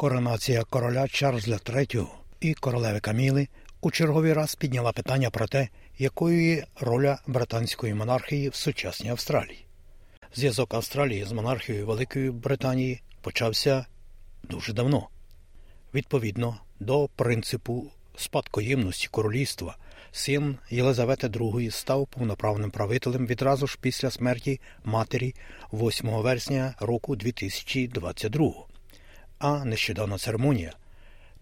Коронація короля Чарльза III і королеви Каміли у черговий раз підняла питання про те, якою є роля британської монархії в сучасній Австралії. Зв'язок Австралії з монархією Великої Британії почався дуже давно. Відповідно до принципу спадкоємності королівства, син Єлизавети II став повноправним правителем відразу ж після смерті матері 8 вересня року 2022 а нещодавна церемонія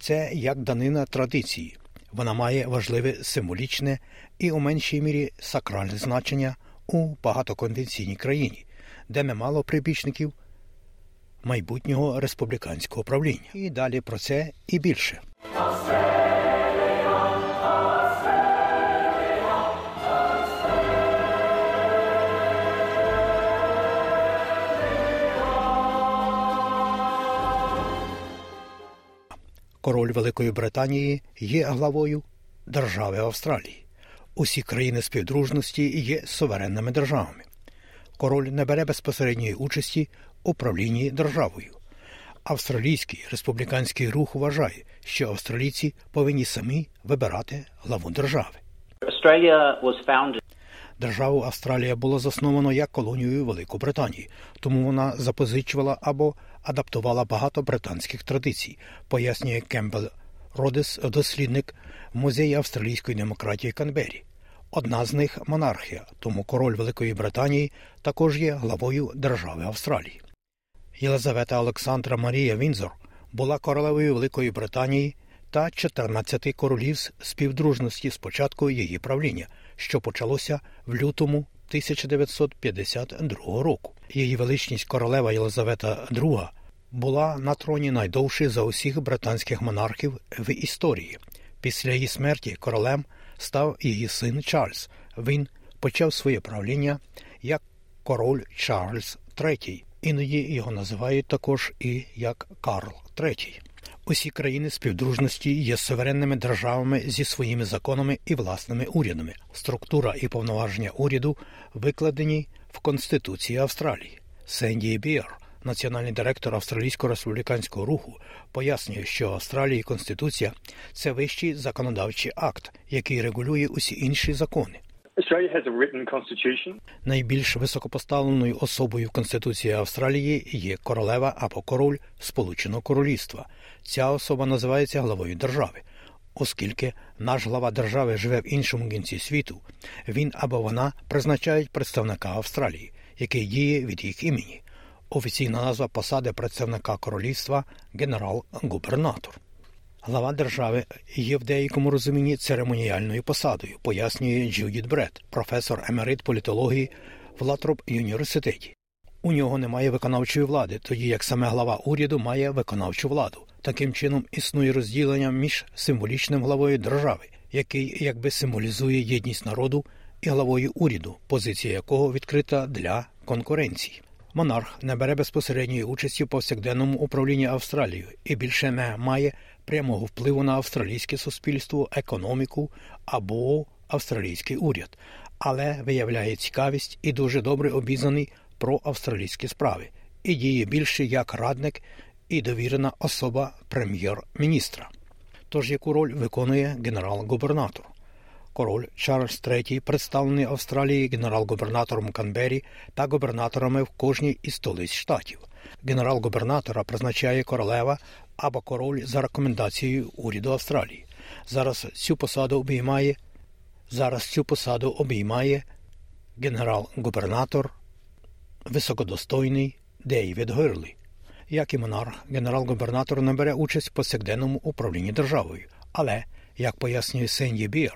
це як данина традиції. Вона має важливе символічне і у меншій мірі сакральне значення у багатоконвенційній країні, де немало прибічників майбутнього республіканського правління. І далі про це і більше. Король Великої Британії є главою держави Австралії. Усі країни співдружності є суверенними державами. Король не бере безпосередньої участі у правлінні державою. Австралійський республіканський рух вважає, що австралійці повинні самі вибирати главу держави. Державу Австралія було засновано як колонію Великобританії, тому вона запозичувала або адаптувала багато британських традицій, пояснює Кембел Родес, дослідник музею австралійської демократії Канбері. Одна з них монархія, тому король Великої Британії також є главою держави Австралії. Єлизавета Олександра Марія Вінзор була королевою Великої Британії та 14 королів співдружності з початку її правління, що почалося в лютому 1952 року. Її величність королева Єлизавета II була на троні найдовше за усіх британських монархів в історії. Після її смерті королем став її син Чарльз. Він почав своє правління як король Чарльз III. Іноді його називають також і як Карл III. Усі країни співдружності є суверенними державами зі своїми законами і власними урядами. Структура і повноваження уряду викладені в Конституції Австралії. Сенді Біар, національний директор австралійського республіканського руху, пояснює, що Австралії Конституція це вищий законодавчий акт, який регулює усі інші закони. Найбільш високопоставленою особою в Конституції Австралії є королева або король Сполученого Королівства. Ця особа називається главою держави. Оскільки наш глава держави живе в іншому кінці світу, він або вона призначають представника Австралії, який діє від їх імені. Офіційна назва посади представника королівства генерал-губернатор. Глава держави є в деякому розумінні церемоніальною посадою, пояснює Джудіт Бред, професор емерит політології в Латроп університеті. У нього немає виконавчої влади, тоді як саме глава уряду має виконавчу владу. Таким чином існує розділення між символічним главою держави, який якби символізує єдність народу, і главою уряду, позиція якого відкрита для конкуренції. Монарх не бере безпосередньої участі в повсякденному управлінні Австралією і більше не має прямого впливу на австралійське суспільство, економіку або австралійський уряд, але виявляє цікавість і дуже добре обізнаний про австралійські справи і діє більше як радник і довірена особа прем'єр-міністра. Тож яку роль виконує генерал-губернатор? Король Чарльз III представлений Австралії генерал-губернатором Канбері та губернаторами в кожній із столиць штатів. Генерал-губернатора призначає королева або король за рекомендацією уряду Австралії. Зараз цю посаду обіймає зараз цю посаду обіймає генерал-губернатор високодостойний Дейвід Гирлі. Як і монарх, генерал-губернатор не бере участь в повсякденному управлінні державою, але, як пояснює Сенді Бір,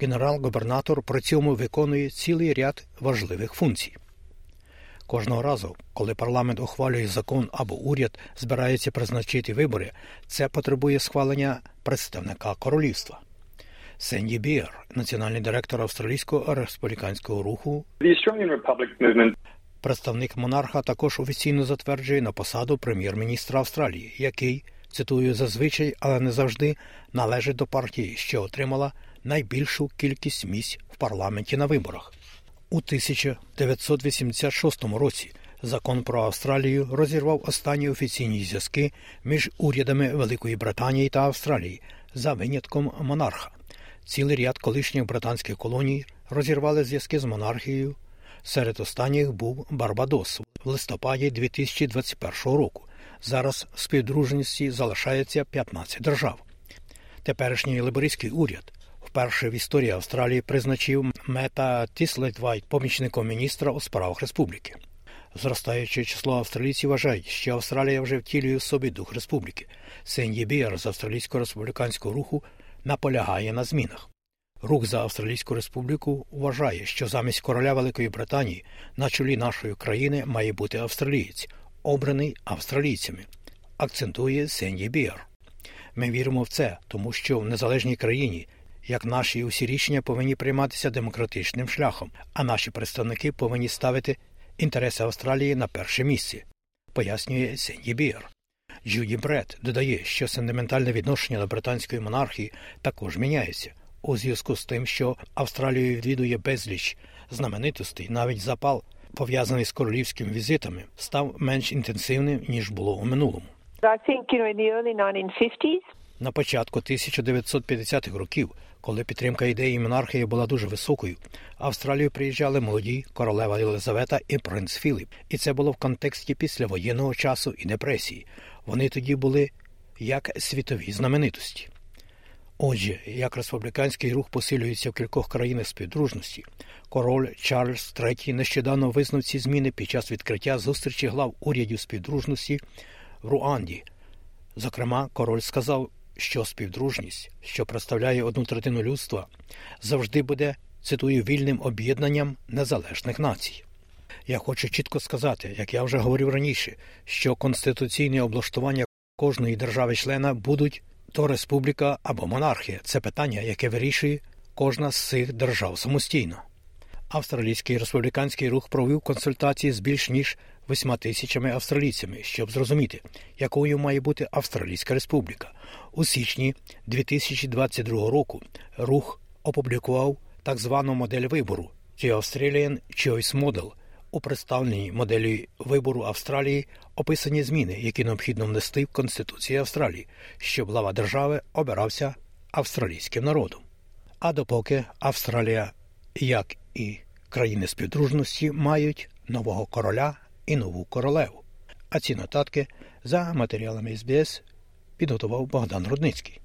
генерал-губернатор при цьому виконує цілий ряд важливих функцій. Кожного разу, коли парламент ухвалює закон або уряд збирається призначити вибори, це потребує схвалення представника королівства. Сенді Бір, національний директор австралійського республіканського руху, представник монарха також офіційно затверджує на посаду прем'єр-міністра Австралії, який цитую зазвичай, але не завжди належить до партії, що отримала найбільшу кількість місць в парламенті на виборах. У 1986 році Закон про Австралію розірвав останні офіційні зв'язки між урядами Великої Британії та Австралії за винятком монарха. Цілий ряд колишніх британських колоній розірвали зв'язки з монархією. Серед останніх був Барбадос в листопаді 2021 року. Зараз в співдружності залишається 15 держав. Теперішній лейбористський уряд вперше в історії Австралії призначив Мета Тіслетвейта помічником міністра у справах республіки. Зростаюче число австралійців вважають, що Австралія вже втілює в собі дух республіки. Сенді Біар з австралійського республіканського руху наполягає на змінах. Рух за Австралійську республіку вважає, що замість короля Великої Британії на чолі нашої країни має бути австралієць, обраний австралійцями, акцентує Сенді Біар. Ми віримо в це, тому що в незалежній країні, як наші усі рішення повинні прийматися демократичним шляхом, а наші представники повинні ставити інтереси Австралії на перше місце, пояснює Сенді Біар. Джуді Бред додає, що сентиментальне відношення до британської монархії також міняється у зв'язку з тим, що Австралію відвідує безліч знаменитостей, навіть запал, пов'язаний з королівськими візитами, став менш інтенсивним ніж було у минулому. I think, you know, in the early 1950s, На початку 1950-х років, коли підтримка ідеї монархії була дуже високою, Австралію приїжджали молоді королева Єлизавета і принц Філіп, і це було в контексті післявоєнного часу і депресії. Вони тоді були як світові знаменитості. Отже, як республіканський рух посилюється в кількох країнах співдружності, король Чарльз III нещодавно визнав ці зміни під час відкриття зустрічі глав урядів співдружності в Руанді. Зокрема, король сказав, що співдружність, що представляє одну третину людства, завжди буде, цитую, вільним об'єднанням незалежних націй. Я хочу чітко сказати, як я вже говорив раніше, що конституційне облаштування кожної держави-члена будуть то республіка або монархія. Це питання, яке вирішує кожна з цих держав самостійно. Австралійський республіканський рух провів консультації з більш ніж восьма тисячами австралійцями, щоб зрозуміти, якою має бути Австралійська Республіка. У січні 2022 року рух опублікував так звану модель вибору The Australian Choice Model. У представленій моделі вибору Австралії описані зміни, які необхідно внести в Конституцію Австралії, щоб глава держави обирався австралійським народом. А допоки Австралія, як і країни співдружності, мають нового короля і нову королеву. А ці нотатки за матеріалами СБС підготував Богдан Рудницький.